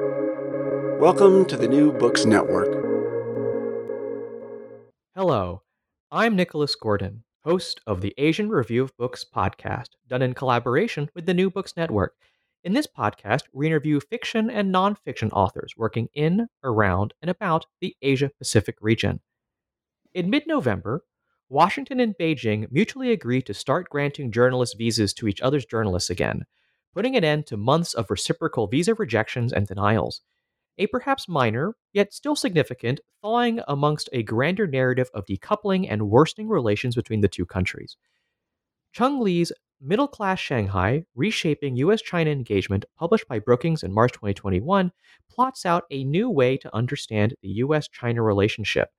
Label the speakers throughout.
Speaker 1: Welcome to the New Books Network.
Speaker 2: Hello, I'm Nicholas Gordon, host of the Asian Review of Books podcast, done in collaboration with the New Books Network. In this podcast, we interview fiction and nonfiction authors working in, around, and about the Asia Pacific region. In mid November, Washington and Beijing mutually agreed to start granting journalist visas to each other's journalists again, putting an end to months of reciprocal visa rejections and denials. A perhaps minor, yet still significant, thawing amongst a grander narrative of decoupling and worsening relations between the two countries. Cheng Li's Middle Class Shanghai Reshaping US China Engagement, published by Brookings in March 2021, plots out a new way to understand the US China relationship.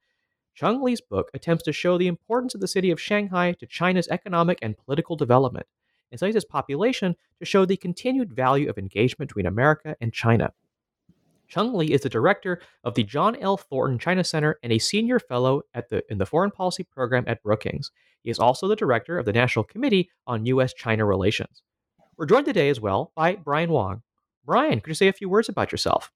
Speaker 2: Cheng Li's book attempts to show the importance of the city of Shanghai to China's economic and political development, and studies its population to show the continued value of engagement between America and China. Cheng Li is the director of the John L. Thornton China Center and a senior fellow at the, in the Foreign Policy Program at Brookings. He is also the director of the National Committee on U.S. China Relations. We're joined today as well by Brian Wong. Brian, could you say a few words about yourself?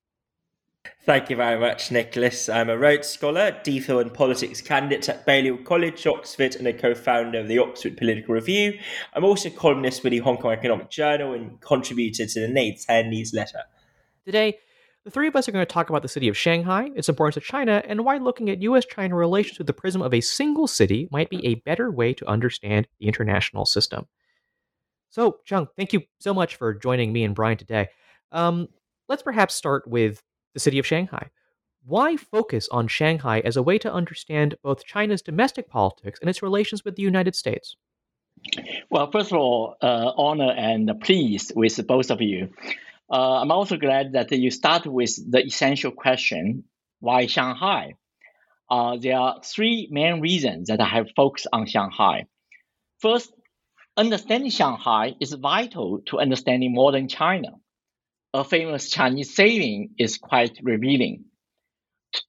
Speaker 3: Thank you very much, Nicholas. I'm a Rhodes Scholar, DPhil and Politics candidate at Balliol College, Oxford, and a co founder of the Oxford Political Review. I'm also a columnist with the Hong Kong Economic Journal and contributor to the Neican newsletter.
Speaker 2: Today, the three of us are going to talk about the city of Shanghai, its importance to China, and why looking at US China relations through the prism of a single city might be a better way to understand the international system. So, Cheng, thank you so much for joining me and Brian today. Um, let's perhaps start with the city of Shanghai. Why focus on Shanghai as a way to understand both China's domestic politics and its relations with the United States?
Speaker 4: Well, first of all, uh, honor and pleased with both of you. Uh, I'm also glad that you start with the essential question why Shanghai? Uh, there are three main reasons that I have focused on Shanghai. First, understanding Shanghai is vital to understanding modern China. A famous Chinese saying is quite revealing.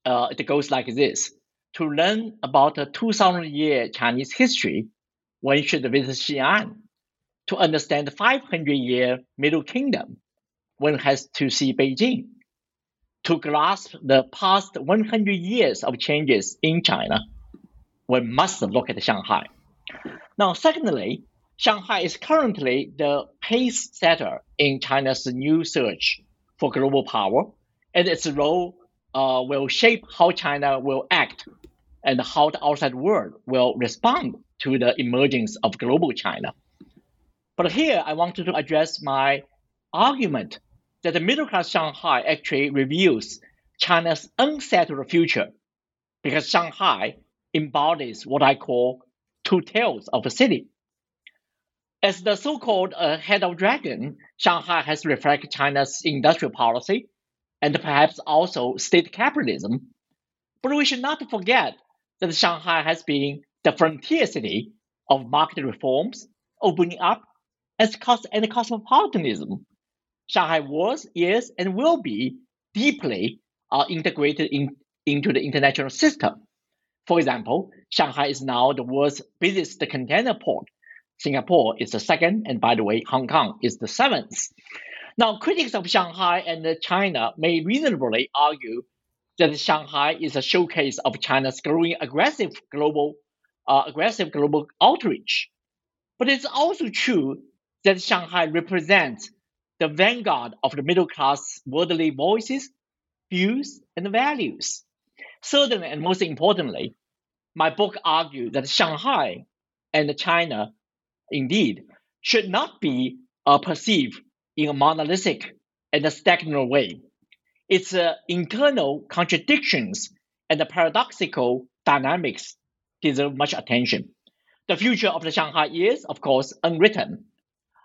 Speaker 4: Uh, it goes like this To learn about a 2,000 year Chinese history, one should visit Xi'an. To understand the 500 year Middle Kingdom, one has to see Beijing. To grasp the past 100 years of changes in China, one must look at Shanghai. Now, secondly, Shanghai is currently the pace setter in China's new search for global power, and its role uh, will shape how China will act and how the outside world will respond to the emergence of global China. But here I want to address my argument that the middle class Shanghai actually reveals China's unsettled future because Shanghai embodies what I call two tales of a city. As the so-called uh, head of dragon, Shanghai has reflected China's industrial policy and perhaps also state capitalism. But we should not forget that Shanghai has been the frontier city of market reforms, opening up, and cosmopolitanism Shanghai was, is, and will be deeply uh, integrated in, into the international system. For example, Shanghai is now the world's busiest container port. Singapore is the second, and by the way, Hong Kong is the seventh. Now, critics of Shanghai and China may reasonably argue that Shanghai is a showcase of China's growing aggressive global, uh, aggressive global outreach. But it's also true that Shanghai represents the vanguard of the middle class worldly voices, views, and values. Certainly, and most importantly, my book argued that Shanghai and China, indeed, should not be uh, perceived in a monolithic and a stagnant way. Its uh, internal contradictions and the paradoxical dynamics deserve much attention. The future of the Shanghai is, of course, unwritten.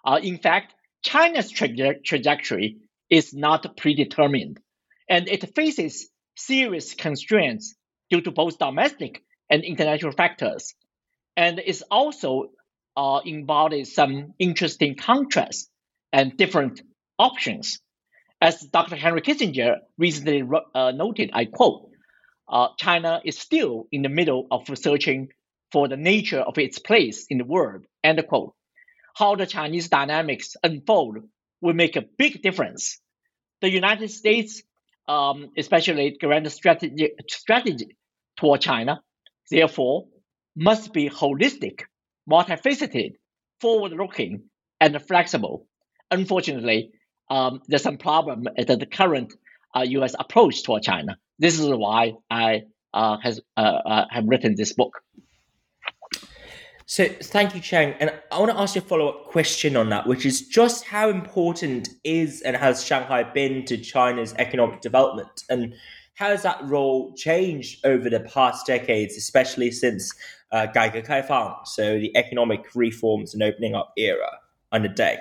Speaker 4: Uh, in fact, China's traje- trajectory is not predetermined, and it faces serious constraints due to both domestic and international factors, and it also uh, embodies some interesting contrasts and different options. As Dr. Henry Kissinger recently uh, noted, I quote, uh, China is still in the middle of searching for the nature of its place in the world, end quote how the Chinese dynamics unfold will make a big difference. the United States, um, especially grand strategy, strategy toward China, therefore, must be holistic, multifaceted, forward-looking, and flexible. Unfortunately, um, there's some problem at the current uh, U.S. approach toward China. This is why I uh, has uh, uh, have written this book.
Speaker 3: So thank you, Cheng. And I want to ask you a follow up question on that, which is just how important is and has Shanghai been to China's economic development? And how has that role changed over the past decades, especially since uh, 改革开放, so the economic reforms and opening up era under Deng?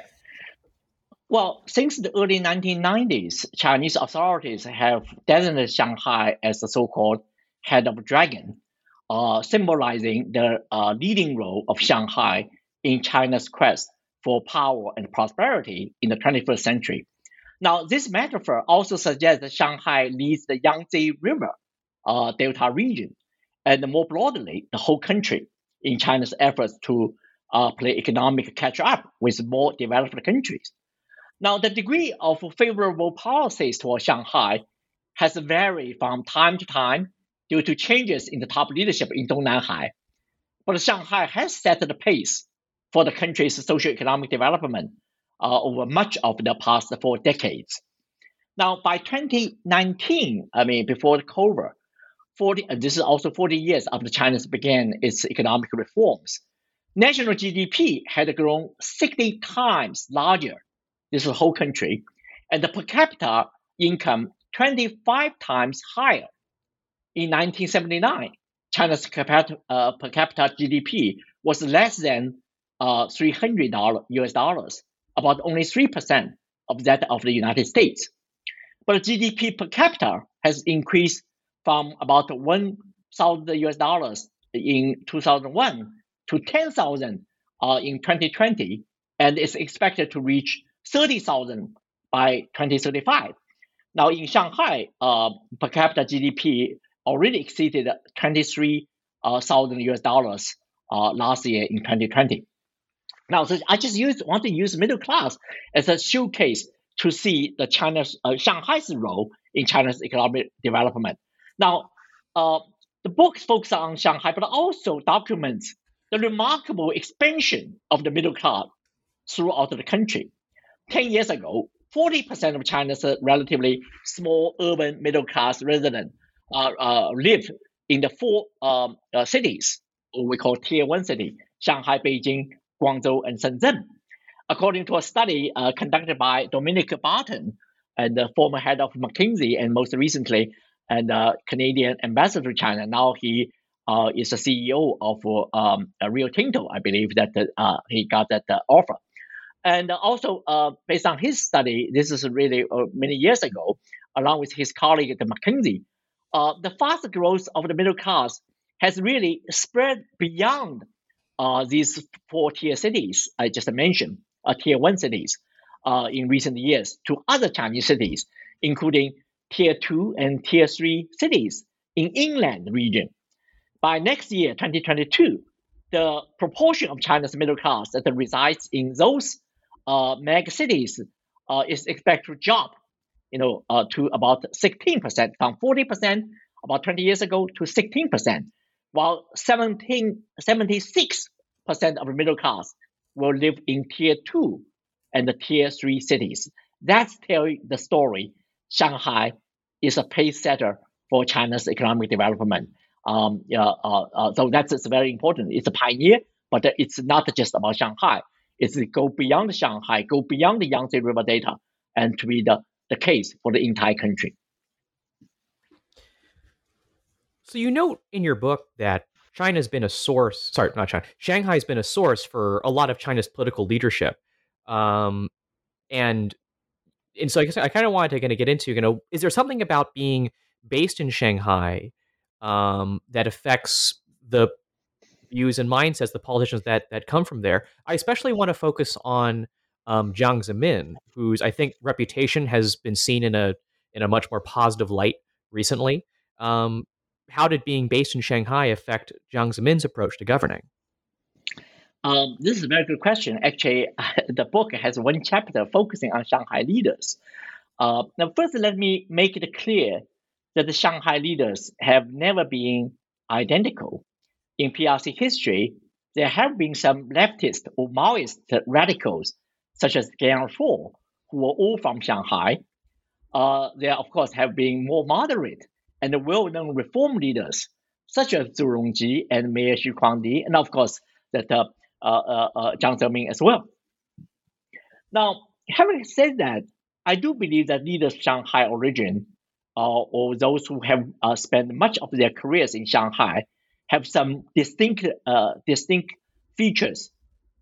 Speaker 4: Well, since the early 1990s, Chinese authorities have designated Shanghai as the so called head of dragon uh, symbolizing the uh, leading role of Shanghai in China's quest for power and prosperity in the 21st century. Now, this metaphor also suggests that Shanghai leads the Yangtze River uh, Delta region, and more broadly, the whole country in China's efforts to uh, play economic catch up with more developed countries. Now, the degree of favorable policies toward Shanghai has varied from time to time due to changes in the top leadership in Zhongnanhai. But Shanghai has set the pace for the country's socio-economic development uh, over much of the past four decades. Now, by 2019, I mean, before the COVID, 40, uh, this is also 40 years after China began its economic reforms, national GDP had grown 60 times larger, this whole country, and the per capita income 25 times higher. In 1979, China's uh, per capita GDP was less than uh, 300 US dollars, about only 3% of that of the United States. But GDP per capita has increased from about 1,000 US dollars in 2001 to 10,000 uh, in 2020, and is expected to reach 30,000 by 2035. Now, in Shanghai, uh, per capita GDP already exceeded 23,000 US dollars uh, last year in 2020. Now, so I just use, want to use middle class as a showcase to see the China's uh, Shanghai's role in China's economic development. Now, uh, the book focuses on Shanghai, but also documents the remarkable expansion of the middle class throughout the country. Ten years ago, 40% of China's relatively small urban middle class residents uh, uh, live in the four um, uh, cities we call tier one city Shanghai, Beijing, Guangzhou, and Shenzhen. According to a study uh, conducted by Dominic Barton, and the former head of McKinsey, and most recently, and uh, Canadian ambassador to China. Now he uh, is the CEO of um, Rio Tinto. I believe that uh, he got that uh, offer. And also, uh, based on his study, this is really many years ago, along with his colleague at McKinsey, uh, the fast growth of the middle class has really spread beyond uh, these four tier cities I just mentioned, uh, tier one cities, uh, in recent years to other Chinese cities, including tier two and tier three cities in inland region. By next year, 2022, the proportion of China's middle class that resides in those uh, mega cities uh, is expected to drop you know, uh, to about 16%, from 40% about 20 years ago to 16%, while 17, 76% of the middle class will live in tier two and the tier three cities. That's telling the story. Shanghai is a pace setter for China's economic development. Um, uh, uh, so that's very important. It's a pioneer, but it's not just about Shanghai. It's go beyond Shanghai, go beyond the Yangtze River Delta, and to be the the case for the entire country.
Speaker 2: So you note in your book that China's been a source. Sorry, not China. Shanghai's been a source for a lot of China's political leadership, um, and and so I guess I kind of wanted to kind of get into you know is there something about being based in Shanghai um, that affects the views and mindsets the politicians that that come from there? I especially want to focus on um, Jiang Zemin, whose I think reputation has been seen in a in a much more positive light recently. Um, how did being based in Shanghai affect Jiang Zemin's approach to governing?
Speaker 4: Um, this is a very good question. Actually, the book has one chapter focusing on Shanghai leaders. Uh, now, first, let me make it clear that the Shanghai leaders have never been identical. In PRC history, there have been some leftist or Maoist radicals, such as Gang Four, who were all from Shanghai. Uh, there, of course, have been more moderate and well-known reform leaders, such as Zhu Rongji and Mayor Xu Kuangdi, and of course, that uh, Jiang Zemin as well. Now, having said that, I do believe that leaders of Shanghai origin, uh, or those who have uh, spent much of their careers in Shanghai, have some distinct uh, distinct features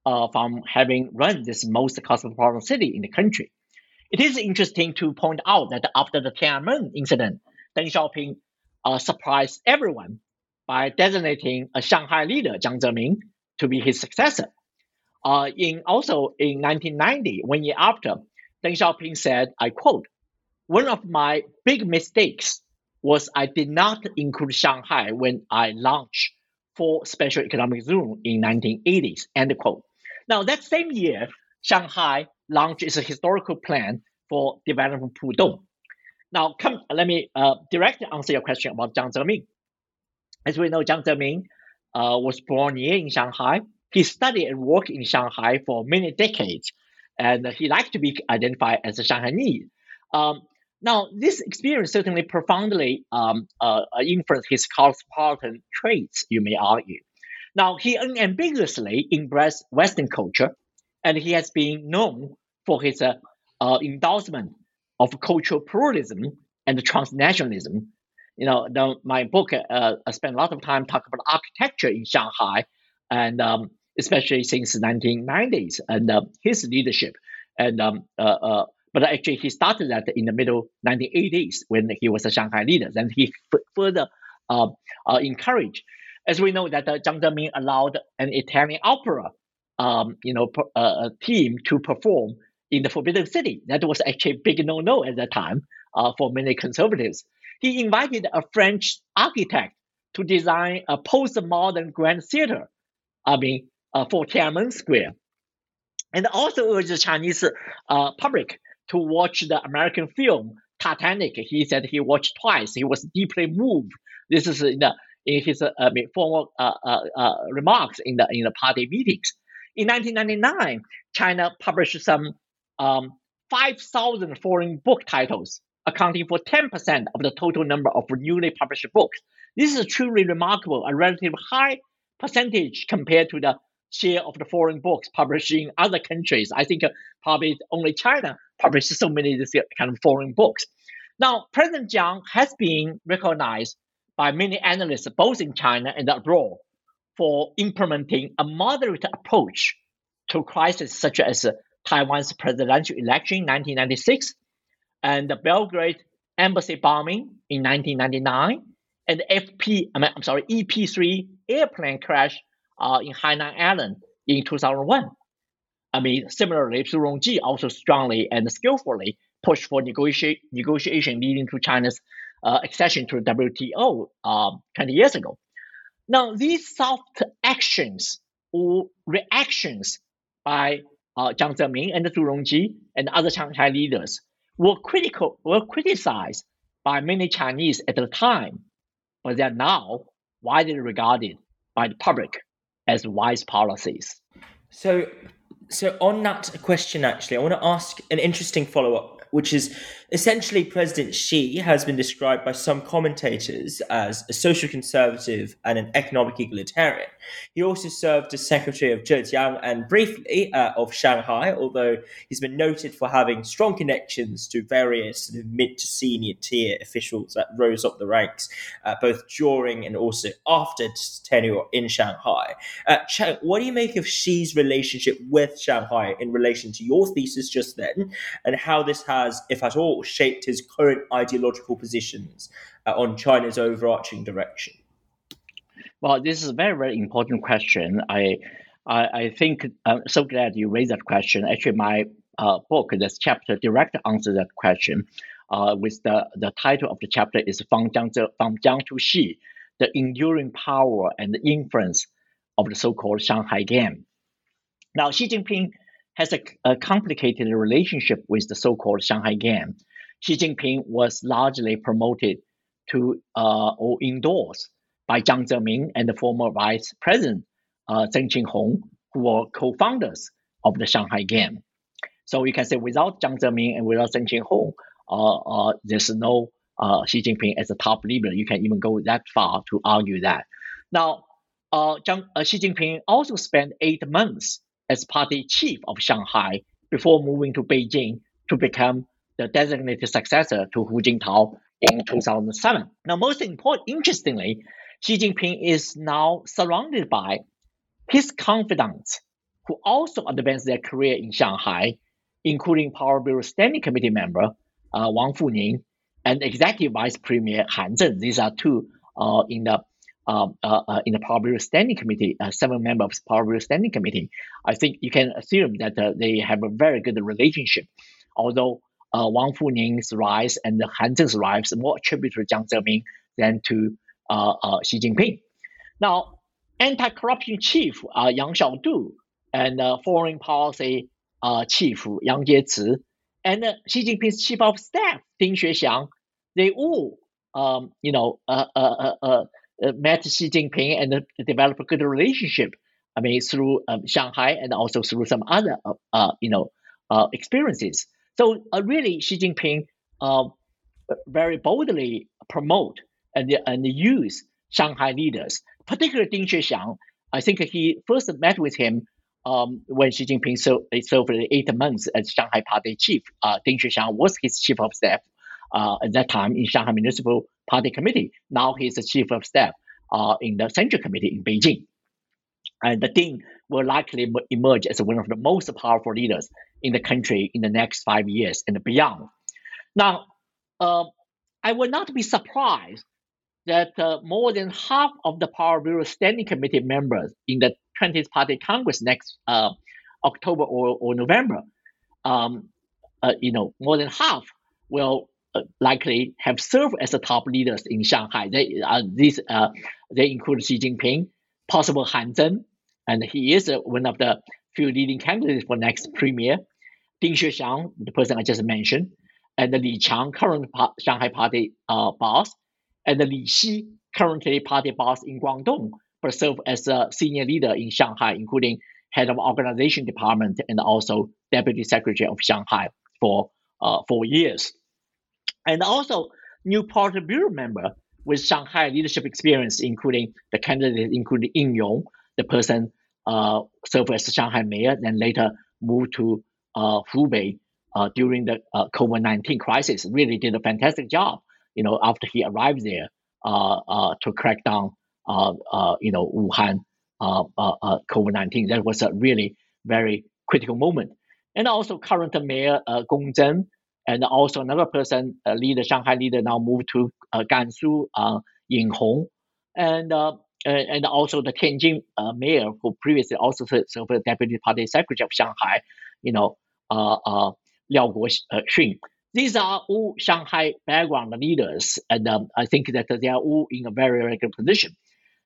Speaker 4: uh, from having run this most cosmopolitan city in the country. It is interesting to point out that after the Tiananmen incident, Deng Xiaoping uh, surprised everyone by designating a Shanghai leader, Jiang Zemin, to be his successor. Uh, in also in 1990, one year after, Deng Xiaoping said, I quote, one of my big mistakes was I did not include Shanghai when I launched for special economic zone in 1980s, end quote. Now, that same year, Shanghai launched its historical plan for developing Pudong. Now, come, let me uh, directly answer your question about Jiang Zemin. As we know, Jiang Zemin uh, was born here in Shanghai. He studied and worked in Shanghai for many decades, and he liked to be identified as a Shanghainese. Um, now, this experience certainly profoundly um, uh, influenced his cosmopolitan traits, you may argue. Now, he unambiguously embraced Western culture, and he has been known for his uh, uh, endorsement of cultural pluralism and transnationalism. You know, the, my book uh, I spent a lot of time talking about architecture in Shanghai, and um, especially since the 1990s and uh, his leadership. And um, uh, but actually, he started that in the middle 1980s when he was a Shanghai leader. Then he f- further uh, uh, encouraged, as we know, that uh, Jiang Zemin allowed an Italian opera, um, you know, per, uh, team to perform in the Forbidden City. That was actually a big no-no at that time uh, for many conservatives. He invited a French architect to design a postmodern grand theater. I mean, uh, for Tiananmen Square, and also urged the Chinese uh, public to watch the American film Titanic. He said he watched twice. He was deeply moved. This is in, the, in his uh, formal uh, uh, uh, remarks in the in the party meetings. In 1999, China published some um, 5,000 foreign book titles, accounting for 10% of the total number of newly published books. This is truly remarkable, a relatively high percentage compared to the share of the foreign books published in other countries. I think uh, probably only China published so many this kind of foreign books. Now, President Jiang has been recognized by many analysts, both in China and abroad, for implementing a moderate approach to crises such as Taiwan's presidential election in 1996 and the Belgrade embassy bombing in 1999 and the FP, I mean, I'm sorry, EP3 airplane crash uh, in Hainan Island in 2001. I mean, similarly, Zhu Rongji also strongly and skillfully pushed for negotiate, negotiation leading to China's uh, accession to the WTO uh, 20 years ago. Now, these soft actions or reactions by uh, Jiang Zemin and Zhu Rongji and other Shanghai leaders were critical were criticized by many Chinese at the time, but they are now widely regarded by the public as wise policies.
Speaker 3: So, so on that question, actually, I want to ask an interesting follow up which is essentially President Xi has been described by some commentators as a social conservative and an economic egalitarian. He also served as secretary of Zhejiang and briefly uh, of Shanghai, although he's been noted for having strong connections to various sort of mid to senior tier officials that rose up the ranks, uh, both during and also after tenure in Shanghai. Uh, what do you make of Xi's relationship with Shanghai in relation to your thesis just then, and how this has, if at all, shaped his current ideological positions uh, on China's overarching direction?
Speaker 4: Well, this is a very, very important question. I, I, I think I'm so glad you raised that question. Actually, my uh, book, this chapter, directly answers that question. Uh, with the, the title of the chapter is From Jiang, From Jiang to Xi, the enduring power and the influence of the so-called Shanghai Gang. Now, Xi Jinping has a, a, complicated relationship with the so-called Shanghai Gang. Xi Jinping was largely promoted to uh, or endorsed by Jiang Zemin and the former Vice President uh, Zeng Qinghong, who were co-founders of the Shanghai Gang. So you can say without Jiang Zemin and without Zeng Qinghong, uh, uh, there's no uh, Xi Jinping as a top leader. You can even go that far to argue that. Now, uh, Jiang, uh, Xi Jinping also spent eight months as party chief of Shanghai before moving to Beijing to become the designated successor to Hu Jintao in 2007. Now, most important, interestingly, Xi Jinping is now surrounded by his confidants who also advanced their career in Shanghai, including Politburo Standing Committee member uh, Wang Huning and Executive Vice Premier Han Zheng. These are two uh, in the um, uh, uh, in the Politburo Standing Committee, uh, seven members of the Politburo Standing Committee. I think you can assume that uh, they have a very good relationship, although uh, Wang Huning's rise and Han Zheng's rise more attributed to Jiang Zemin than to uh, uh, Xi Jinping. Now, anti-corruption chief uh, Yang Xiaodu and uh, foreign policy uh, chief Yang Jiechi and Xi Jinping's chief of staff Ding Xuexiang, they all, um, you know, met Xi Jinping and developed a good relationship. I mean, through um, Shanghai and also through some other, you know, experiences. So uh, really, Xi Jinping uh, very boldly promote and and use Shanghai leaders, particularly Ding Xuexiang. I think he first met with him um, when Xi Jinping served, served eight months as Shanghai Party chief. Uh, Ding Xuexiang was his chief of staff uh, at that time in Shanghai Municipal Party Committee. Now he's the chief of staff uh, in the Central Committee in Beijing. And the Ding will likely emerge as one of the most powerful leaders in the country in the next five years and beyond. Now, uh, I would not be surprised that uh, more than half of the Politburo Standing Committee members in the 20th Party Congress next uh, October or, or November, um, uh, you know, more than half will uh, likely have served as the top leaders in Shanghai. They, uh, these, they include Xi Jinping, possible Han Zheng, and he is one of the few leading candidates for next premier. Ding Xuexiang, the person I just mentioned, and the Li Qiang, current Shanghai Party uh, boss, and the Li Xi, currently party boss in Guangdong, but served as a senior leader in Shanghai, including head of organization department and also deputy secretary of Shanghai for uh, four years. And also new Politburo member with Shanghai leadership experience, including the candidate, including Ying Yong, the person uh, served as Shanghai mayor, then later moved to Hubei uh, during the uh, COVID-19 crisis. Really did a fantastic job you know, after he arrived there uh, uh, to crack down, uh, uh, you know, Wuhan uh, uh, uh, COVID-19. That was a really very critical moment. And also current mayor uh, Gong Zheng, and also another person, uh, leader, Shanghai leader, now moved to uh, Gansu, uh, Yin Hong, and uh, and also the Tianjin uh, mayor, who previously also served as deputy party secretary of Shanghai, you know, uh, uh, Liao Guoxun. These are all Shanghai background leaders, and um, I think that they are all in a very, very good position.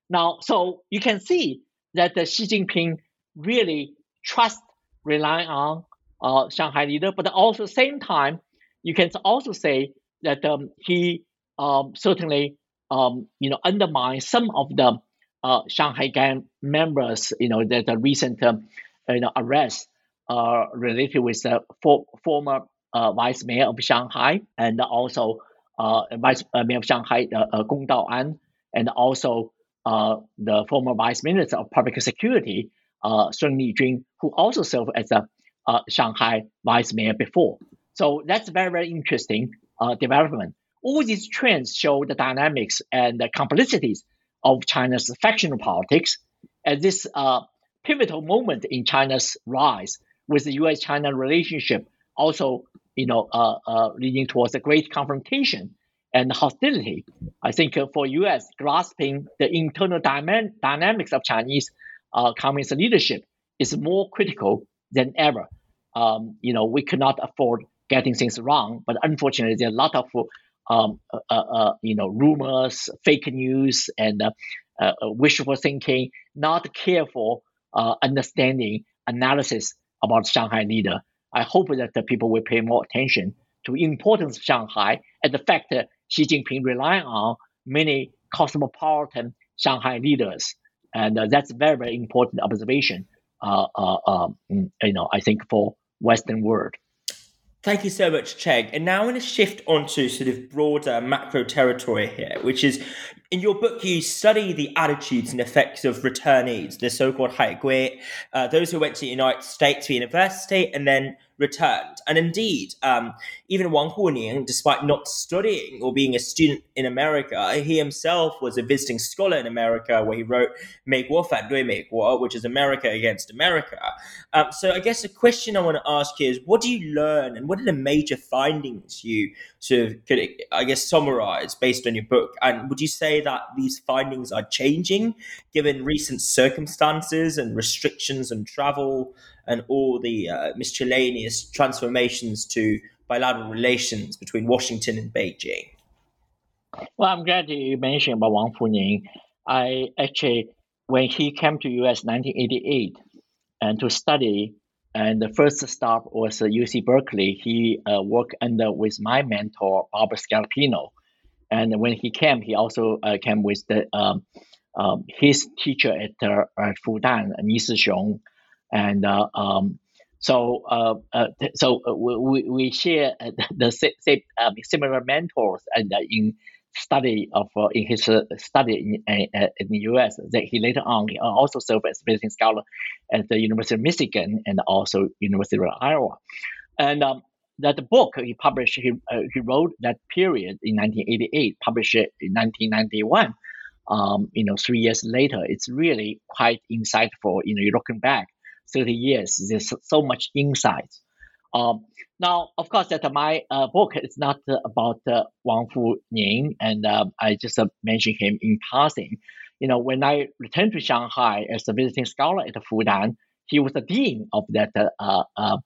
Speaker 4: Now, so you can see that uh, Xi Jinping really trust, rely on uh, Shanghai leader, but also same time, you can also say that um, he um, certainly um, you know undermines some of the uh, Shanghai gang members, you know, that the recent um, you know arrests uh, related with the for, former uh, vice mayor of Shanghai and also uh, vice uh, mayor of Shanghai uh, Gong Daoan and also uh, the former vice minister of public security uh, Sun Lijun, who also served as a uh, Shanghai vice mayor before. So that's very very interesting uh, development. All these trends show the dynamics and the of China's factional politics at this uh, pivotal moment in China's rise with the U.S.-China relationship also you know, uh, uh, leading towards a great confrontation and hostility. I think uh, for U.S. grasping the internal dyma- dynamics of Chinese uh, communist leadership is more critical than ever. Um, you know, we cannot afford getting things wrong, but unfortunately, there are a lot of um, uh, uh, you know rumors, fake news, and wishful thinking, not careful understanding analysis about Shanghai leader. I hope that the people will pay more attention to importance of Shanghai and the fact that Xi Jinping rely on many cosmopolitan Shanghai leaders. And uh, that's very, very important observation, uh, uh, um, you know, I think for Western world.
Speaker 3: Thank you so much, Cheng. And now I'm going to shift onto sort of broader macro territory here, which is in your book, you study the attitudes and effects of returnees, the so-called haigui, uh, those who went to the United States for university and then returned. And indeed, um, even Wang Huning, despite not studying or being a student in America, he himself was a visiting scholar in America, where he wrote "Meiguo Fandui Meiguo," which is America against America. Um, so, I guess the question I want to ask is, what do you learn, and what are the major findings you sort of could, I guess, summarize based on your book? And would you say that these findings are changing given recent circumstances and restrictions on travel and all the uh, miscellaneous transformations to bilateral relations between Washington and Beijing.
Speaker 4: Well, I'm glad you mentioned about Wang Huning. I actually, when he came to US 1988 and to study, and the first stop was UC Berkeley. He uh, worked under with my mentor Robert Scalapino, and when he came, he also uh, came with the um, um, his teacher at, uh, at Fudan, Ni Shixiong, and uh, um, so uh, uh, so we, we share the same um, similar mentors and in study of uh, in his uh, study in, uh, in the U.S. That he later on also served as visiting scholar at the University of Michigan and also University of Iowa, and um, that book he published he he wrote that period in 1988, published it in 1991. Um, you know, three years later, it's really quite insightful. You know, you're looking back 30 years. There's so much insight. Um, now, of course, that my uh, book is not uh, about uh, Wang Huning, and um, I just uh, mentioned him in passing. You know, when I returned to Shanghai as a visiting scholar at Fudan, he was the dean of that, uh, uh,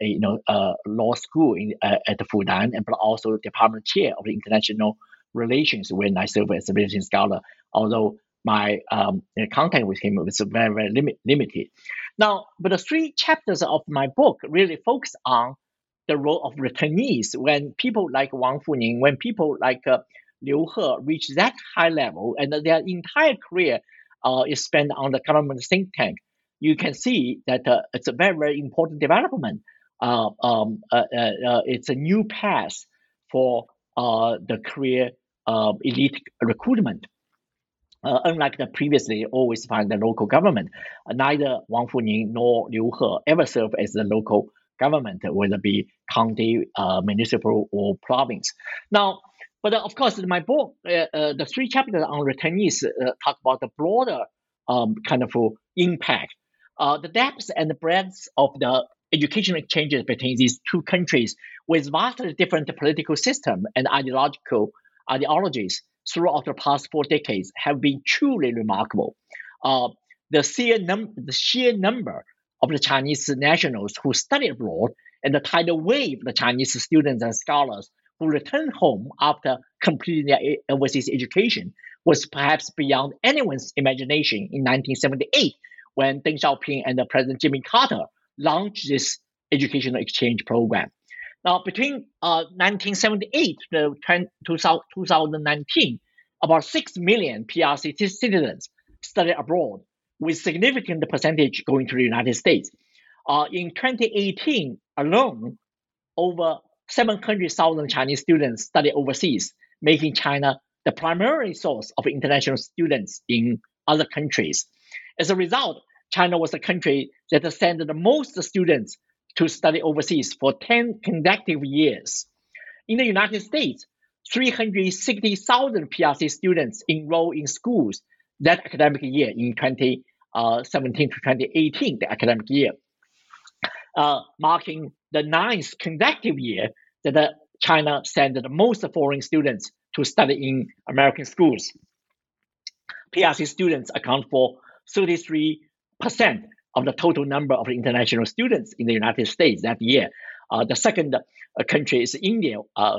Speaker 4: you know, law school in, at Fudan, and but also department chair of the international relations when I served as a visiting scholar. Although my um, contact with him was very, very limit, limited. Now, but the three chapters of my book really focus on the role of returnees when people like Wang Huning, when people like uh, Liu He reach that high level and their entire career uh, is spent on the government think tank, you can see that uh, it's a very, very important development. Uh, um, uh, uh, it's a new path for the career elite recruitment. Uh, unlike the previously always find the local government, uh, neither Wang Huning nor Liu He ever served as the local government, whether it be county, uh, municipal, or province. Now, but uh, of course, my book, uh, uh, the three chapters on returnees talk about the broader um, kind of impact, the depth and the breadth of the educational exchanges between these two countries with vastly different political system and ideological ideologies throughout the past four decades have been truly remarkable. Uh, the, sheer num- the sheer number of the Chinese nationals who study abroad and the tidal wave of the Chinese students and scholars who return home after completing their overseas education was perhaps beyond anyone's imagination in 1978 when Deng Xiaoping and President Jimmy Carter launched this educational exchange program. Now, between uh, 1978 to 2019, about 6 million PRC citizens studied abroad, with significant percentage going to the United States. Uh, in 2018 alone, over 700,000 Chinese students studied overseas, making China the primary source of international students in other countries. As a result, China was the country that sent the most students to study overseas for 10 consecutive years. In the United States, 360,000 PRC students enrolled in schools that academic year in 2017 uh, to 2018, the academic year, uh, marking the ninth consecutive year that uh, China sent the most foreign students to study in American schools. PRC students account for 33% of the total number of international students in the United States that year. Uh, the second uh, country is India, uh,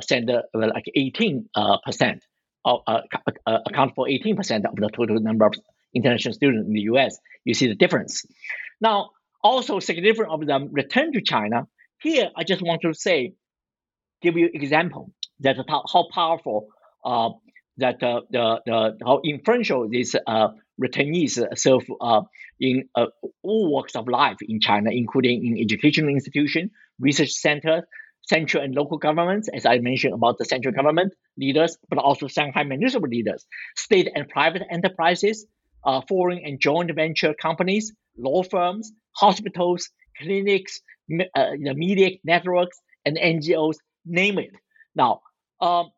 Speaker 4: like 18 uh, percent, of, uh, account for 18 percent of the total number of international students in the U.S. You see the difference. Now, also significant of them return to China. Here, I just want to say, give you example that how powerful uh, that uh, the, the how influential this uh, returnees serve uh, in uh, all walks of life in China, including in educational institutions, research centers, central and local governments, as I mentioned about the central government leaders, but also Shanghai municipal leaders, state and private enterprises, uh, foreign and joint venture companies, law firms, hospitals, clinics, uh, the media networks, and NGOs, name it. Now, um,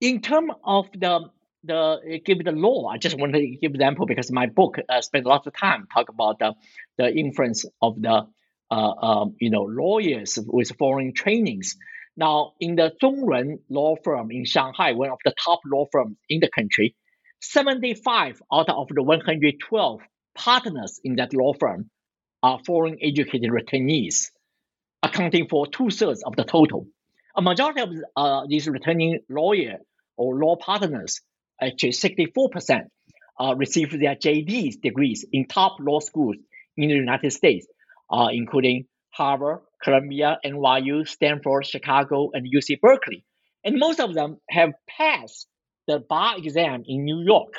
Speaker 4: in terms of the the give the law, I just want to give example because my book uh, spent a lot of time talk about the the influence of the uh, um, you know lawyers with foreign trainings. Now, in the Zhongren law firm in Shanghai, one of the top law firms in the country, 75 out of the 112 partners in that law firm are foreign educated returnees, accounting for two thirds of the total. A majority of uh, these returning lawyer or law partners, actually 64%, uh, received their JD degrees in top law schools in the United States, uh, including Harvard, Columbia, NYU, Stanford, Chicago, and UC Berkeley. And most of them have passed the bar exam in New York.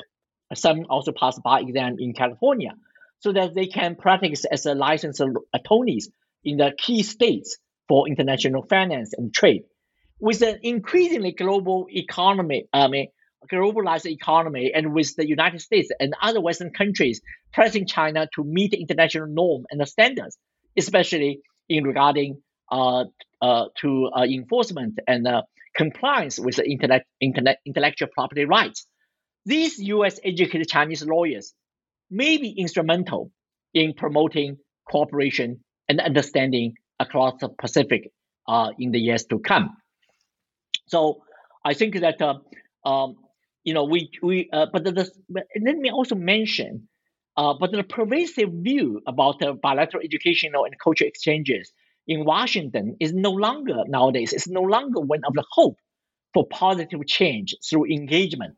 Speaker 4: Some also passed bar exam in California, so that they can practice as a licensed attorneys in the key states for international finance and trade. With an increasingly global economy, I mean, globalized economy, and with the United States and other Western countries pressing China to meet international norm and standards, especially in regarding uh, uh, to uh, enforcement and uh, compliance with the internet, internet, intellectual property rights. These U.S. educated Chinese lawyers may be instrumental in promoting cooperation and understanding across the Pacific uh, in the years to come. So I think that uh, um, you know we we uh, but, the, the, but let me also mention uh, but the pervasive view about the bilateral educational and cultural exchanges in Washington is no longer nowadays it's no longer one of the hope for positive change through engagement,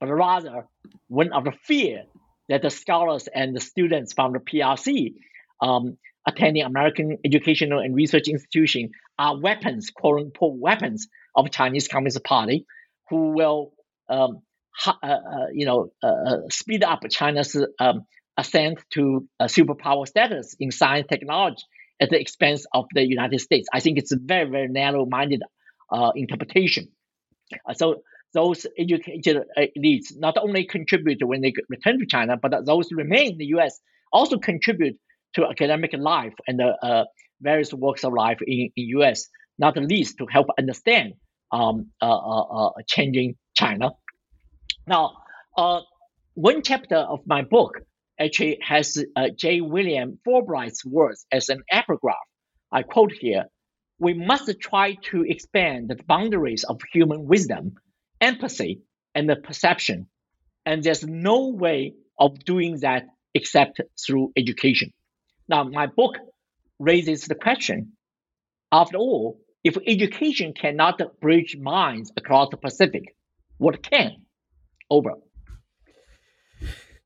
Speaker 4: but rather one of the fear that the scholars and the students from the PRC um, attending American educational and research institution are weapons, quote unquote weapons of Chinese Communist Party, who will, um, uh, uh, you know, uh, uh speed up China's um, ascent to superpower status in science technology at the expense of the United States. I think it's a very, very narrow-minded uh, interpretation. So those educated elites not only contribute when they return to China, but those remain in the U.S. also contribute to academic life and the various walks of life in, in U.S. Not least to help understand um, changing China. Now, uh, one chapter of my book actually has uh, J. William Fulbright's words as an epigraph. I quote here we must try to expand the boundaries of human wisdom, empathy, and perception. And there's no way of doing that except through education. Now, my book raises the question after all, if education cannot bridge minds across the Pacific, what can? Over.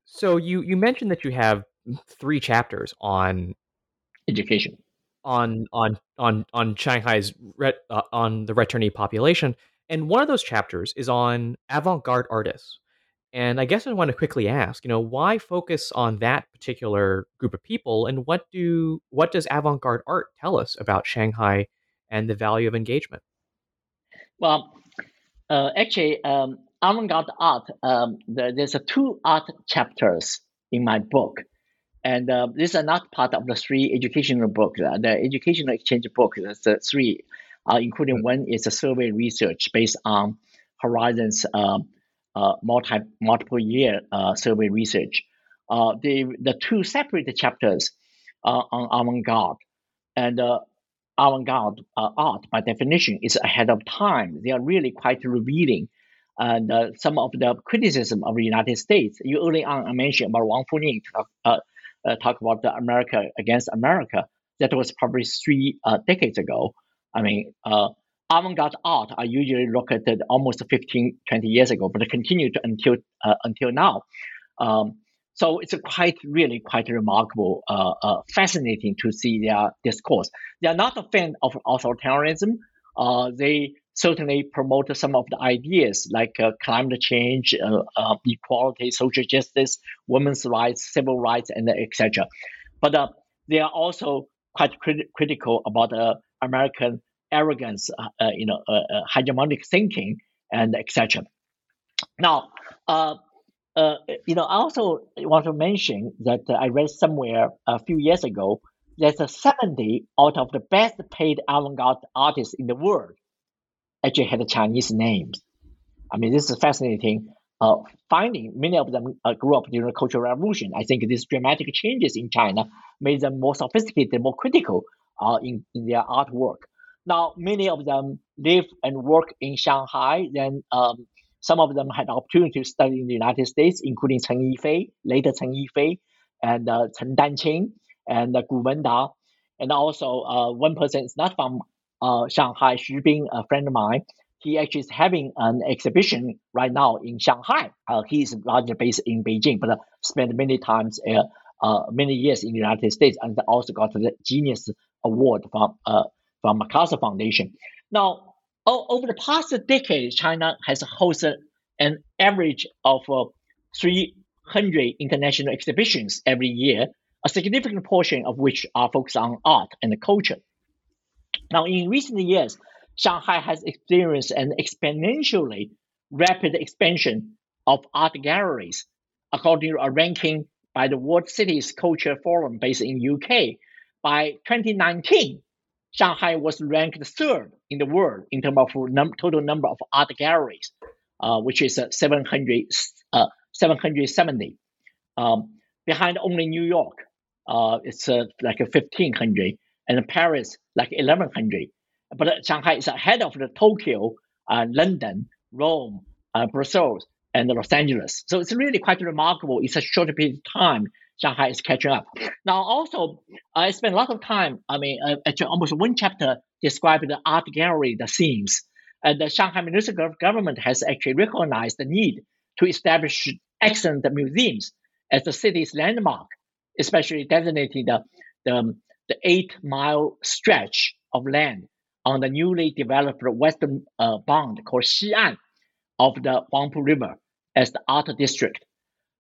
Speaker 2: So you you mentioned that you have three chapters on
Speaker 4: education
Speaker 2: on on on on Shanghai's uh, on the returnee population, and one of those chapters is on avant-garde artists. And I guess I want to quickly ask, you know, why focus on that particular group of people, and what do what does avant-garde art tell us about Shanghai and the value of engagement?
Speaker 4: Well, uh, actually, um, avant-garde art. Um, the, there's a two art chapters in my book. And uh, these are not part of the three educational books. Uh, the educational exchange book, that's the three, uh, including one is a survey research based on Horizons um, uh, multi, multiple year uh, survey research. Uh, the, the two separate chapters on avant-garde and avant-garde art, by definition, is ahead of time. They are really quite revealing and uh, some of the criticism of the United States. You early on mentioned about Wang Huning uh, uh, talk about the America against America. That was probably three uh, decades ago. I mean, uh, avant-garde art, I usually look at it almost 15, 20 years ago, but it continued until uh, until now. Um, so it's quite, really quite remarkable, fascinating to see their discourse. They are not a fan of authoritarianism they certainly promote some of the ideas like uh, climate change, uh, uh, equality, social justice, women's rights, civil rights, and etc. But uh, they are also quite crit- critical about American arrogance, you know, hegemonic thinking, and etc. Now, you know, I also want to mention that I read somewhere a few years ago that 70 out of the best paid avant-garde artists in the world actually had Chinese names. I mean, this is fascinating uh, finding. Many of them uh, grew up during the Cultural Revolution. I think these dramatic changes in China made them more sophisticated, more critical uh, in, in their artwork. Now, many of them live and work in Shanghai. Then um, some of them had the opportunity to study in the United States, including Chen Yifei, later Chen Yifei, and uh, Chen Danqing, and uh, Gu Wenda. And also, uh, one person is not from uh, Shanghai, Xu Bing, a friend of mine, he actually is having an exhibition right now in Shanghai. Uh, he is largely based in Beijing, but uh, spent many times, uh, uh, many years in the United States, and also got the Genius Award from uh, from MacArthur Foundation. Now, o- over the past decade, China has hosted an average of uh, 300 international exhibitions every year, a significant portion of which are focused on art and culture. Now, in recent years, Shanghai has experienced an exponentially rapid expansion of art galleries, according to a ranking by the World Cities Culture Forum based in UK. By 2019, Shanghai was ranked third in the world in terms of num- total number of art galleries, uh, which is uh, 700, uh, 770, um, behind only New York. Uh, it's uh, like a 1500 and Paris like 1100. But Shanghai is ahead of the Tokyo, uh, London, Rome, uh, Brussels, and Los Angeles. So it's really quite remarkable. It's a short period of time. Shanghai is catching up. Now, also, I spent a lot of time, I mean, uh, actually almost one chapter describing the art gallery, the themes. And the Shanghai municipal government has actually recognized the need to establish excellent museums as the city's landmark, especially designating the, the the eight mile stretch of land on the newly developed western uh, bound called Xi'an of the Huangpu River as the art district.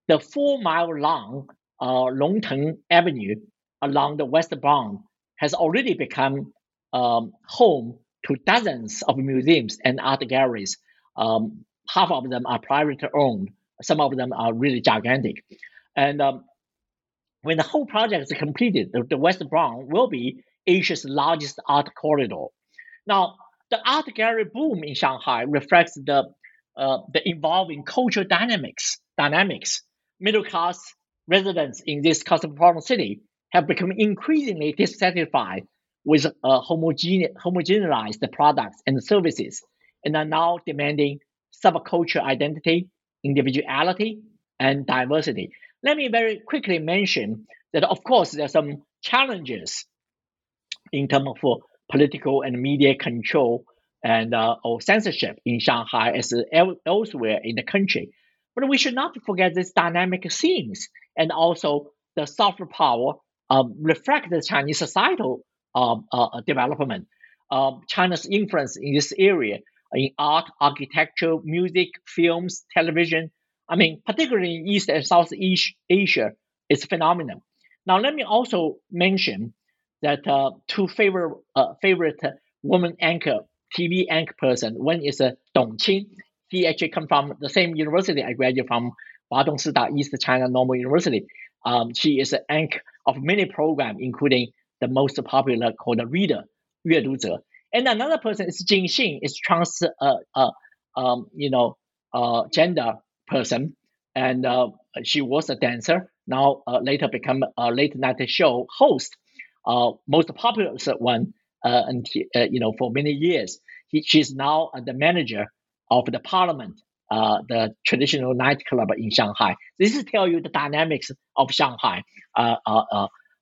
Speaker 4: The four mile long uh, Longteng Avenue along the West Bund has already become um, home to dozens of museums and art galleries. Um, half of them are privately owned. Some of them are really gigantic. And um, when the whole project is completed, the, the West Bund will be Asia's largest art corridor. Now, the art gallery boom in Shanghai reflects the uh, the evolving cultural dynamics. Dynamics. Middle class residents in this cosmopolitan city have become increasingly dissatisfied with uh, products and services, and are now demanding subculture identity, individuality, and diversity. Let me very quickly mention that, of course, there are some challenges in terms of uh, political and media control and uh, or censorship in Shanghai as el- elsewhere in the country. But we should not forget these dynamic scenes and also the soft power um, reflect the Chinese societal um, uh, development. Um, China's influence in this area in art, architecture, music, films, television, I mean, particularly in East and South Asia, it's phenomenal. Now, let me also mention that uh, two favorite uh, favorite woman anchor, TV anchor person. One is uh, Dong Qing. He actually come from the same university I graduated from, Huadong Shida East China Normal University. Um, she is an anchor of many programs, including the most popular called Reader, 阅读者. And another person is Jin Xing, is trans, uh, uh, um, you know, uh, gender person, and uh, she was a dancer. Now uh, later become a late night show host, uh, most popular one, uh, uh, you know, for many years. He, she's now the manager of the Parliament, uh, the traditional nightclub in Shanghai. This is tell you the dynamics of Shanghai.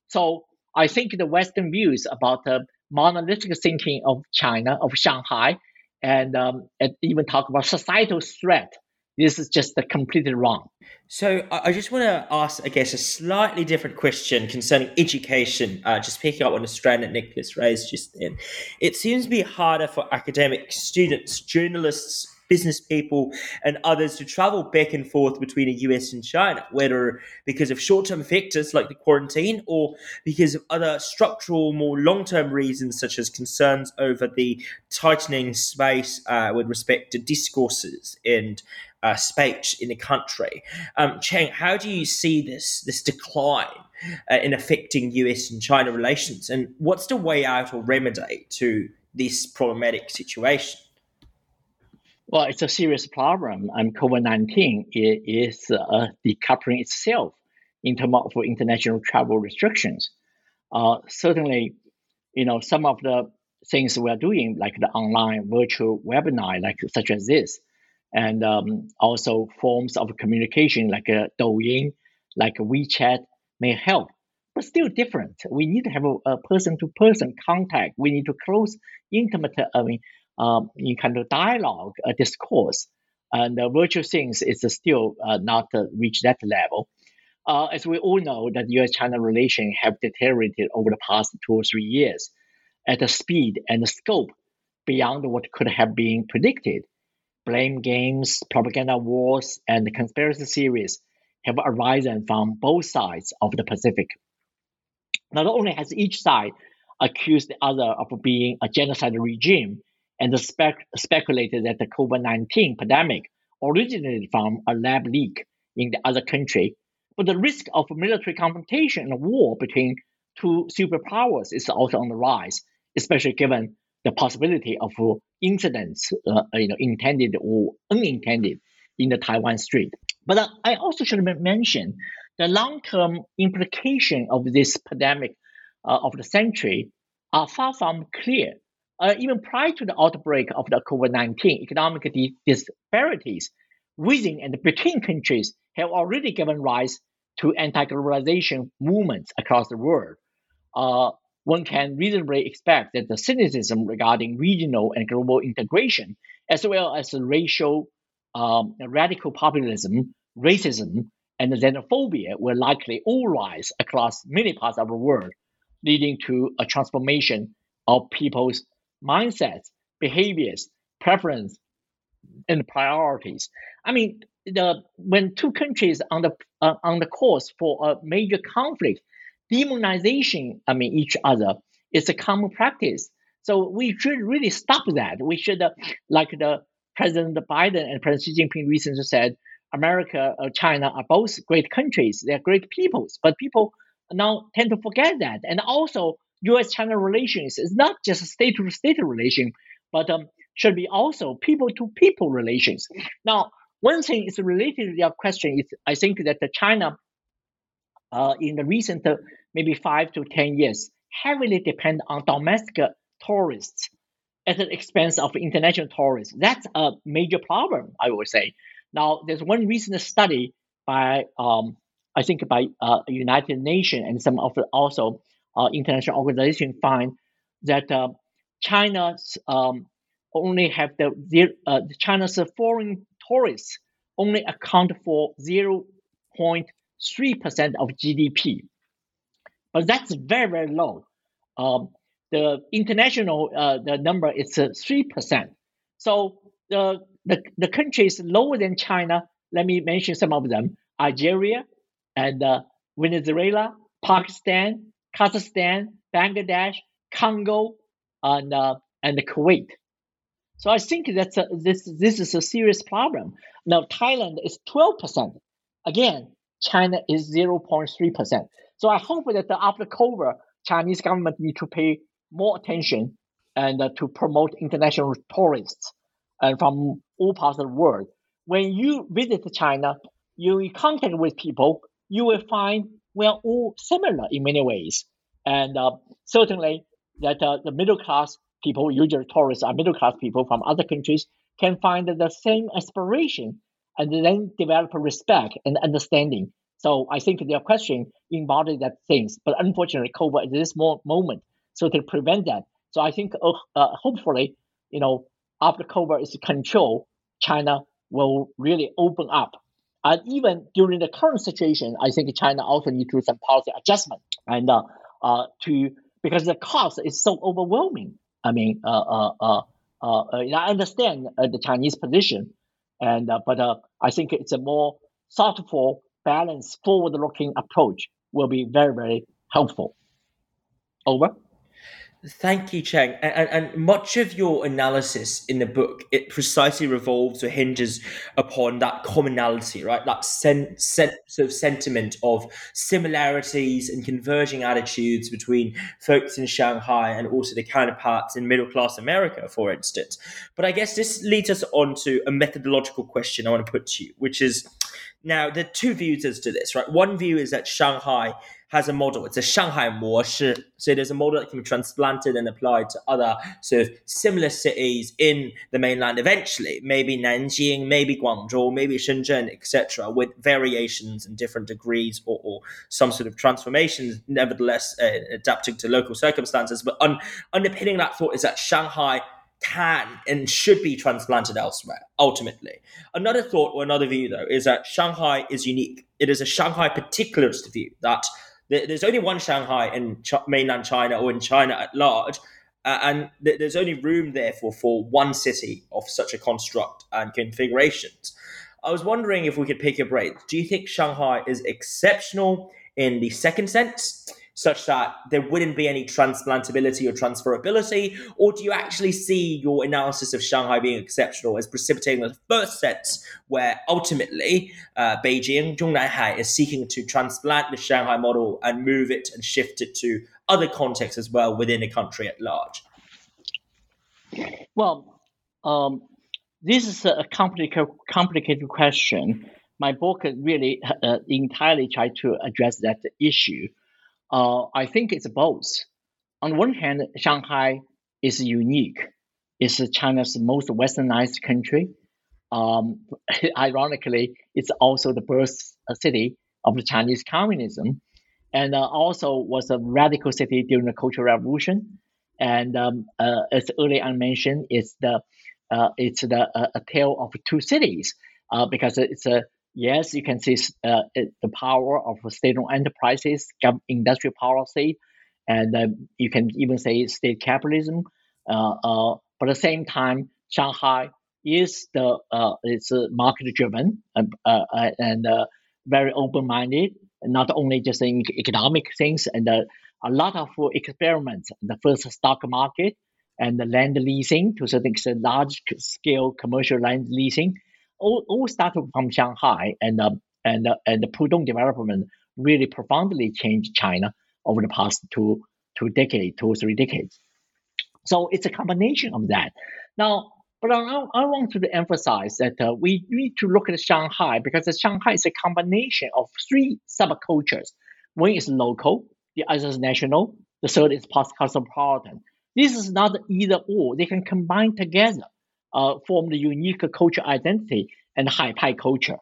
Speaker 4: so I think the Western views about the monolithic thinking of China, of Shanghai, and, um, and even talk about societal threat This is just completely wrong.
Speaker 3: So I just want to ask, I guess, a slightly different question concerning education. Uh, just picking up on the strand that Nicholas raised just then, it seems to be harder for academic students, journalists, business people and others to travel back and forth between the US and China, whether because of short term factors like the quarantine or because of other structural, more long term reasons, such as concerns over the tightening space uh, with respect to discourses and uh, speech in the country. Um, Cheng, how do you see this this decline uh, in affecting US and China relations, and what's the way out or remedy to this problematic situation?
Speaker 4: Well, it's a serious problem, and COVID 19 is uh, decoupling itself in terms of international travel restrictions. Uh, certainly, you know, some of the things we are doing, like the online virtual webinar, like such as this, and um, also forms of communication like uh, Douyin, like WeChat, may help, but still different. We need to have a person to person contact. We need to close, intimate, I mean, um, in kind of dialogue, a discourse. And uh, virtual things is still uh, not uh, reached that level. Uh, as we all know, that U.S.-China relations have deteriorated over the past two or three years at a speed and scope beyond what could have been predicted. Blame games, propaganda wars, and conspiracy theories have arisen from both sides of the Pacific. Not only has each side accused the other of being a genocide regime, and spec- speculated that the COVID 19 pandemic originated from a lab leak in the other country. But the risk of military confrontation and war between two superpowers is also on the rise, especially given the possibility of incidents, uh, you know, intended or unintended, in the Taiwan Strait. But I also should mention the long-term implication of this pandemic uh, of the century are far from clear uh, even prior to the outbreak of the COVID 19, economic disparities within and between countries have already given rise to anti globalization movements across the world. Uh, one can reasonably expect that the cynicism regarding regional and global integration, as well as the racial um, radical populism, racism, and xenophobia, will likely all rise across many parts of the world, leading to a transformation of people's mindsets, behaviors, preferences, and priorities. I mean, the when two countries on the uh, on the course for a major conflict, demonization, I mean, each other is a common practice. So we should really stop that. We should, uh, like the President Biden and President Xi Jinping recently said, America, uh, China are both great countries. They're great peoples, but people now tend to forget that. And also, U.S.-China relations is not just a state-to-state relation, but um, should be also people-to-people relations. Now, one thing is related to your question is I think that China, uh, in the recent uh, maybe five to 10 years heavily depend on domestic tourists at the expense of international tourists. That's a major problem, I would say. Now, there's one recent study by, um, I think, by uh, United Nations and some of also uh, international organization find that uh, China's um, only have the, the uh, China's foreign tourists only account for zero point 3% of GDP. But that's very, very low. Um, the international uh, the number is uh, 3%. So uh, the, the, the countries lower than China, let me mention some of them Algeria and uh, Venezuela, Pakistan, Kazakhstan, Bangladesh, Congo, and, uh, and Kuwait. So I think that's a, this this is a serious problem. Now Thailand is twelve percent. Again, China is 0.3 percent. So I hope that after COVID, Chinese government need to pay more attention and uh, to promote international tourists and from all parts of the world. When you visit China, you in contact with people, you will find we are all similar in many ways. And uh, certainly that uh, the middle class people, usually tourists are middle class people from other countries, can find the same aspiration and then develop respect and understanding. So I think their question embodies that things, but unfortunately, COVID at this more moment, so to prevent that. So I think uh, uh, hopefully, you know, after COVID is controlled, China will really open up. And even during the current situation, I think China also needs to do some policy adjustment and uh, uh, to because the cost is so overwhelming. I mean, uh, uh, uh, uh, uh I understand the Chinese position, and uh, but uh, I think it's a more thoughtful, balanced, forward-looking approach will be very, very helpful. Over.
Speaker 3: Thank you, Cheng. And, and, much of your analysis in the book it precisely revolves or hinges upon that commonality, right? That sen- sen- sort of sentiment of similarities and converging attitudes between folks in Shanghai and also the counterparts in middle class America, for instance. But I guess this leads us on to a methodological question I want to put to you, which is now there are two views as to this, right? One view is that Shanghai has a model. It's a Shanghai 模式. So there's a model that can be transplanted and applied to other sort of similar cities in the mainland eventually. Maybe Nanjing, maybe Guangzhou, maybe Shenzhen, etc., with variations and different degrees or, or, some sort of transformations, nevertheless uh, adapting to local circumstances. But un- underpinning that thought is that Shanghai can and should be transplanted elsewhere, ultimately. Another thought or another view, though, is that Shanghai is unique. It is a Shanghai particularist view that there's only one Shanghai in mainland China or in China at large, uh, and there's only room therefore for one city of such a construct and configurations. I was wondering if we could pick your brain. Do you think Shanghai is exceptional in the second sense? Such that there wouldn't be any transplantability or transferability? Or do you actually see your analysis of Shanghai being exceptional as precipitating the first sense where ultimately uh, Beijing, Zhongnanhai, is seeking to transplant the Shanghai model and move it and shift it to other contexts as well within the country at large?
Speaker 4: Well, um, this is a complicated, complicated question. My book really uh, entirely tried to address that issue. Uh, I think it's both. On one hand, Shanghai is unique. It's China's most westernized country. Um, ironically, it's also the birth city of the Chinese communism, and uh, also was a radical city during the Cultural Revolution. And um, uh, as earlier I mentioned, it's the uh, it's the uh, a tale of two cities uh, because it's a yes, you can see uh, the power of state-owned enterprises, industrial policy, and uh, you can even say state capitalism. Uh, uh but at the same time, Shanghai is the uh, it's market-driven and, uh, and very open-minded, not only just in economic things, and a lot of experiments. The first stock market and the land leasing to a certain extent, large-scale commercial land leasing all, all started from Shanghai, and uh, and uh, and the Pudong development really profoundly changed China over the past two two decades, two three decades. So it's a combination of that. Now, but I, I want to emphasize that uh, we need to look at Shanghai because Shanghai is a combination of three subcultures. One is local, the other is national, the third is post-cosmopolitan. This is not either or; they can combine together uh, form the unique culture identity and Haipai culture,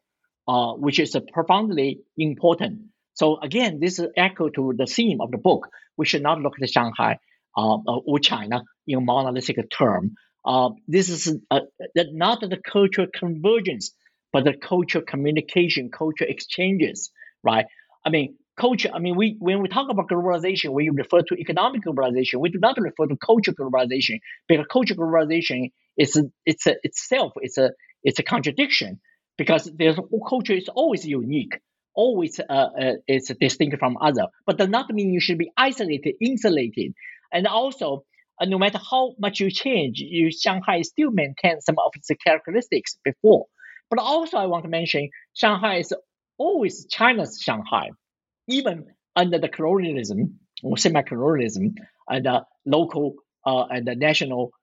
Speaker 4: uh, which is profoundly important. So again, this is echo to the theme of the book. We should not look at Shanghai uh, or China in a monolithic term. Uh, this is uh, not the cultural convergence, but the cultural communication, cultural exchanges, right? I mean, culture. I mean, we when we talk about globalization, we refer to economic globalization. We do not refer to cultural globalization because cultural globalization it's a, it's a, itself it's a it's a contradiction because there's culture is always unique, always uh, uh, it's distinct from other, but does not mean you should be isolated, insulated, and also. Uh, no matter how much you change, you Shanghai still maintains some of its characteristics before. But also, I want to mention Shanghai is always China's Shanghai, even under the colonialism or semi-colonialism and the local uh, and the national uh, uh,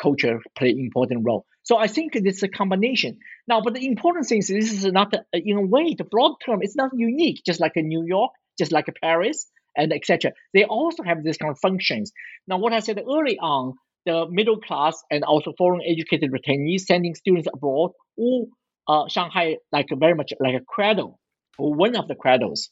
Speaker 4: culture play important role. So I think it's a combination. Now, but the important thing is this is not, a, in a way, the broad term, it's not unique, just like in New York, just like Paris, and etc. They also have these kind of functions. Now, what I said early on, the middle class and also foreign educated retainees sending students abroad, or uh, Shanghai like very much like a cradle, or one of the cradles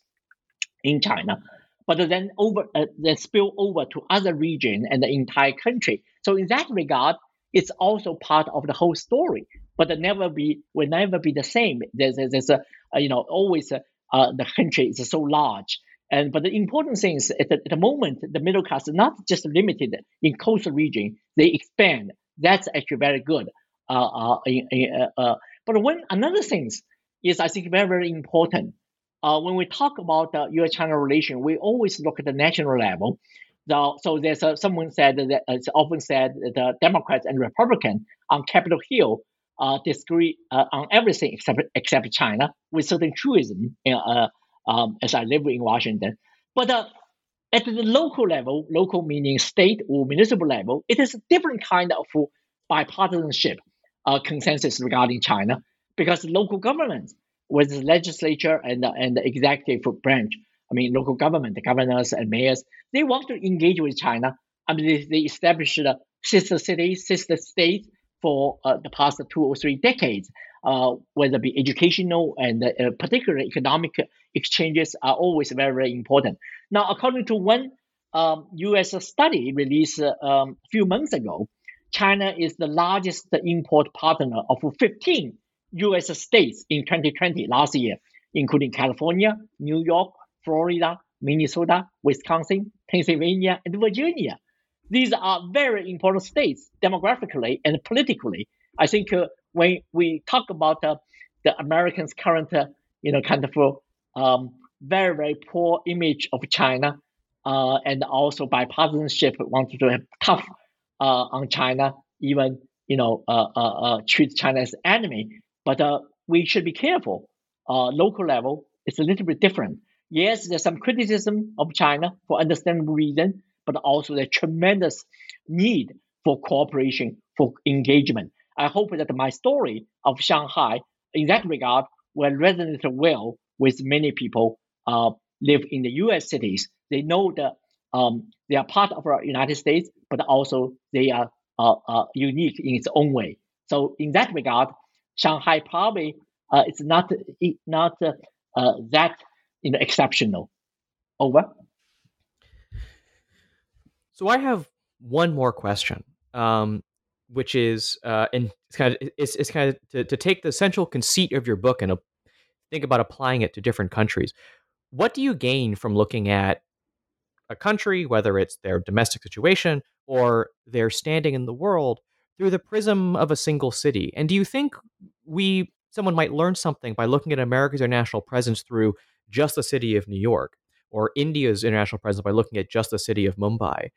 Speaker 4: in China but then over uh, then spill over to other region and the entire country. So in that regard, it's also part of the whole story but never be will never be the same. There's there's a, you know always a, uh, the country is so large. And but the important thing is at the, at the moment the middle class is not just limited in coastal region; they expand. That's actually very good. Uh, uh, uh, uh, but when another thing is, I think very very important. Uh, when we talk about the U.S.-China relation, we always look at the national level. So, so there's a, someone said that it's often said that the Democrats and Republicans on Capitol Hill uh, disagree uh, on everything except except China with certain truism. Uh, um, as I live in Washington, but uh, at the local level, local meaning state or municipal level, it is a different kind of bipartisanship uh, consensus regarding China because local governments, with the legislature and and the executive branch, I mean local government, the governors and mayors, they want to engage with China. I mean they, they established sister cities, sister states for uh, the past two or three decades, uh, whether it be educational and uh, particularly economic exchanges are always very, very important. Now, according to one um, U.S. study released um, a few months ago, China is the largest import partner of 15 U.S. states in 2020 last year, including California, New York, Florida, Minnesota, Wisconsin, Pennsylvania, and Virginia. These are very important states demographically and politically. I think uh, when we talk about uh, the Americans' current, uh, you know, kind of um, very, very poor image of China, uh, and also bipartisanship wanted to have tough uh, on China, even, you know, uh, treat China as enemy. But we should be careful. local level, it's a little bit different. Yes, there's some criticism of China for understandable reason, but also the tremendous need for cooperation, for engagement. I hope that my story of Shanghai, in that regard, will resonate well with many people uh, live in the U.S. cities. They know that um, they are part of the United States, but also they are uh, uh, unique in its own way. So in that regard, Shanghai probably uh, is not not uh, that you know exceptional. Over.
Speaker 2: So I have one more question, um, which is, uh, and it's kind of it's, it's kind of to, to take the central conceit of your book and think about applying it to different countries. What do you gain from looking at a country, whether it's their domestic situation or their standing in the world, through the prism of a single city? And do you think we someone might learn something by looking at America's international presence through just the city of New York, or India's international presence by looking at just the city of Mumbai?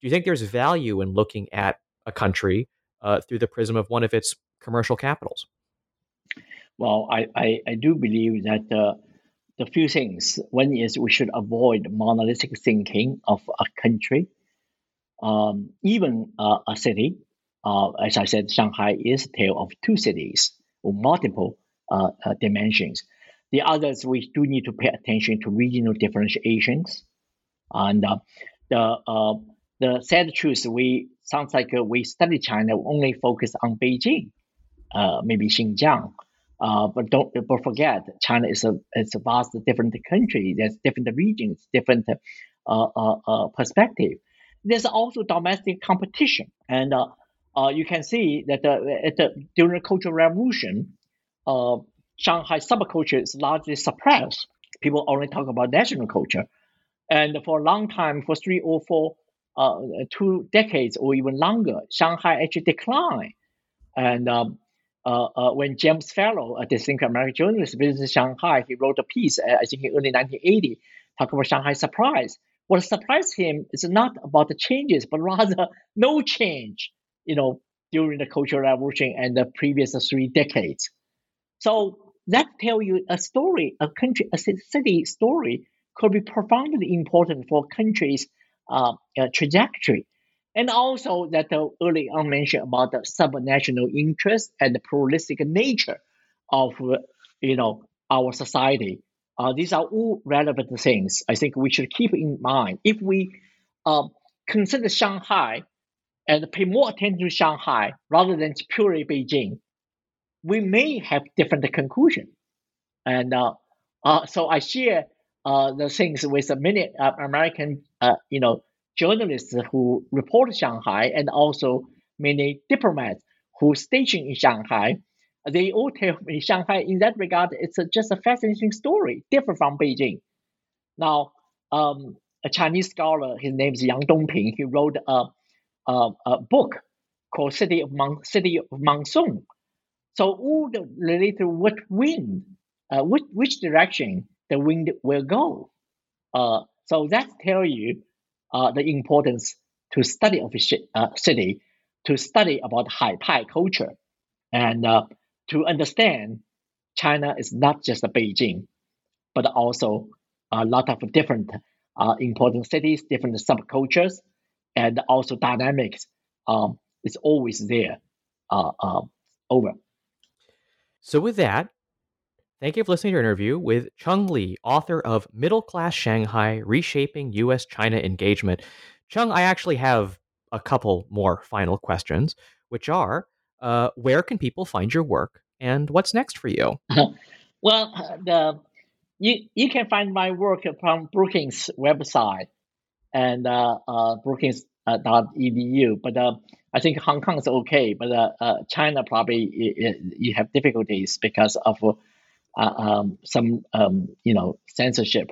Speaker 2: do you think there's value in looking at a country uh, through the prism of one of its commercial capitals?
Speaker 4: Well, I, I, I do believe that uh, the few things. One is we should avoid monolithic thinking of a country, um, even uh, a city. Uh, as I said, Shanghai is a tale of two cities with multiple uh, uh, dimensions. The others, we do need to pay attention to regional differentiations. And uh, the the sad truth, we sounds like uh, we study China only focus on Beijing, uh, maybe Xinjiang. Uh, but don't but forget, China is a it's a vast different country. There's different regions, different uh, uh, uh, perspective. There's also domestic competition, and you can see that at during the Cultural Revolution, Shanghai subculture is largely suppressed. People only talk about national culture, and for a long time, for three or four uh, two decades or even longer, Shanghai actually declined. And um, uh, uh, when James Fallows, a distinguished American journalist, visited Shanghai, he wrote a piece, uh, I think in early 1980, talking about Shanghai surprise. What surprised him is not about the changes, but rather no change, you know, during the Cultural Revolution and the previous three decades. So that tell you a story, a country, a city story could be profoundly important for countries uh, uh, trajectory. And also that uh, early on mentioned about the subnational interest and the pluralistic nature of you know our society. Uh, these are all relevant things. I think we should keep in mind if we uh, consider Shanghai and pay more attention to Shanghai rather than purely Beijing, we may have different conclusion. And uh, uh, so I share uh, the things with many uh, American, uh, you know, journalists who report Shanghai and also many diplomats who stationed in Shanghai. they all tell me Shanghai, in that regard, it's just a fascinating story, different from Beijing. Now, um, a Chinese scholar, his name is Yang Dongping, he wrote a, a, a book called City of, Mon- City of Monsoon. So all the related what wind, uh, which, which direction the wind will go. Uh, so that tell you uh, the importance to study of a uh, city, to study about Pai culture, and uh, to understand China is not just Beijing, but also a lot of different uh, important cities, different subcultures, and also dynamics. Um, it's always there. Over.
Speaker 2: So, with that, thank you for listening to our interview with Cheng Li, author of Middle Class Shanghai Reshaping U.S. China Engagement. Chung, I actually have a couple more final questions, which are uh, where can people find your work and what's next for you?
Speaker 4: well, the you you can find my work from Brookings website and uh, uh, Brookings.edu, uh, but uh, I think Hong Kong is okay, but uh, uh, China probably you have difficulties because of uh, um, some um, you know censorship.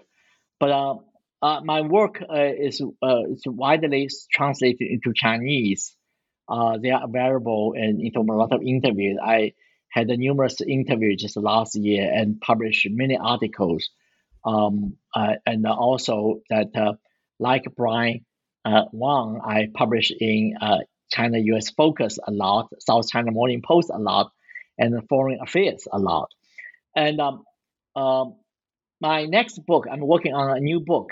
Speaker 4: But uh, uh, my work uh, is is widely translated into Chinese. they are available and into a lot of interviews. I had numerous interviews just last year and published many articles. Um, and also that like Brian Wong, I published in China US Focus a lot, South China Morning Post a lot, and Foreign Affairs a lot. And um, um, my next book, I'm working on a new book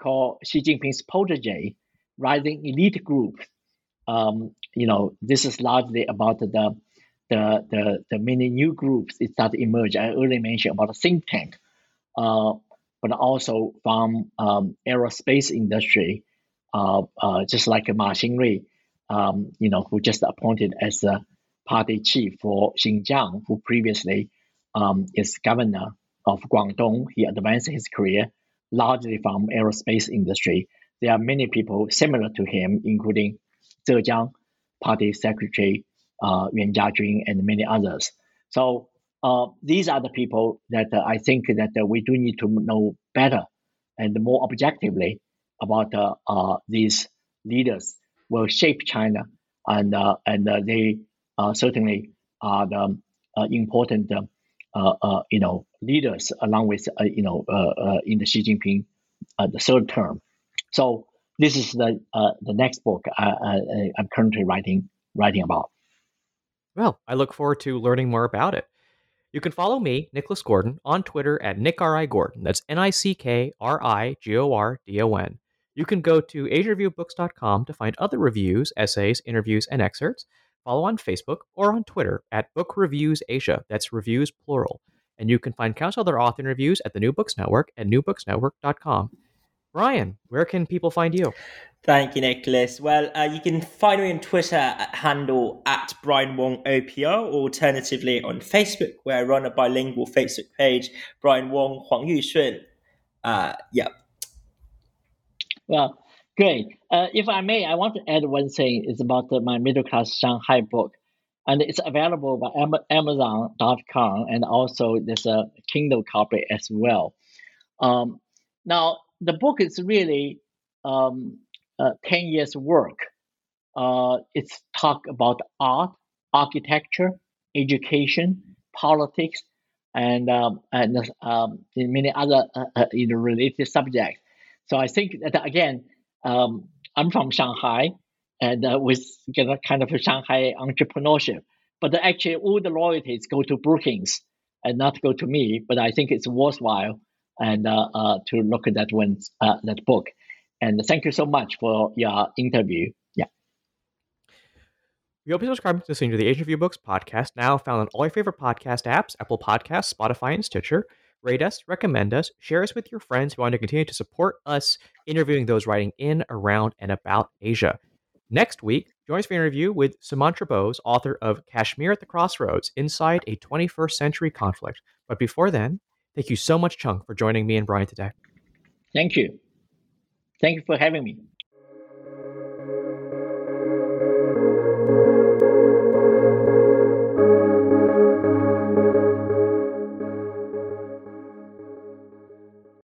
Speaker 4: called Xi Jinping's Protege, Rising Elite Group. Um, you know, this is largely about the the, the, the many new groups that start emerge. I earlier mentioned about a think tank, uh, but also from um, aerospace industry, uh, uh, just like Ma Xingrui, um, you know, who just appointed as a party chief for Xinjiang, who previously um, is governor of Guangdong. He advanced his career largely from aerospace industry. There are many people similar to him, including Zhejiang Party Secretary uh, Yuan Jiajun and many others. So uh, these are the people that uh, I think that uh, we do need to know better and more objectively about uh, uh, these leaders will shape China, and uh, and uh, they uh, certainly are the uh, important uh, uh, you know leaders along with you know in the Xi Jinping the third term. So this is the the next book I, I'm currently writing writing about.
Speaker 2: Well, I look forward to learning more about it. You can follow me, Nicholas Gordon, on Twitter at Nick R. I. Gordon. That's N I C K R I G O R D O N. You can go to asianreviewbooks.com to find other reviews, essays, interviews, and excerpts. Follow on Facebook or on Twitter at Book Reviews Asia. That's reviews plural. And you can find countless other author interviews at the New Books Network at newbooksnetwork.com. Brian, where can people find you?
Speaker 3: Thank you, Nicholas. Well, uh, you can find me on Twitter at handle at Brian Wong OPR, or alternatively on Facebook, where I run a bilingual Facebook page, Brian Wong Huang Yu Shun. Uh, yeah,
Speaker 4: well, great. Uh, if I may, I want to add one thing. It's about the, my middle class Shanghai book, and it's available by Amazon.com, and also there's a Kindle copy as well. Um, now, the book is really um, uh, ten years work. Uh, it's talk about art, architecture, education, politics, and um, and um, many other uh, uh related subjects. So I think that again, um, I'm from Shanghai and uh, with you know, kind of a Shanghai entrepreneurship, but actually all the royalties go to Brookings and not go to me. But I think it's worthwhile and uh, uh, to look at that one uh, that book. And thank you so much for your interview. Yeah.
Speaker 2: We hope you subscribe to listening to the Asian Review Books podcast, now found on all your favorite podcast apps, Apple Podcasts, Spotify, and Stitcher rate us, recommend us, share us with your friends who want to continue to support us interviewing those writing in, around, and about Asia. Next week, join us for an interview with Sumantra Bose, author of Kashmir at the Crossroads Inside a 21st Century Conflict. But before then, thank you so much, Cheng, for joining me and Brian today.
Speaker 4: Thank you. Thank you for having me.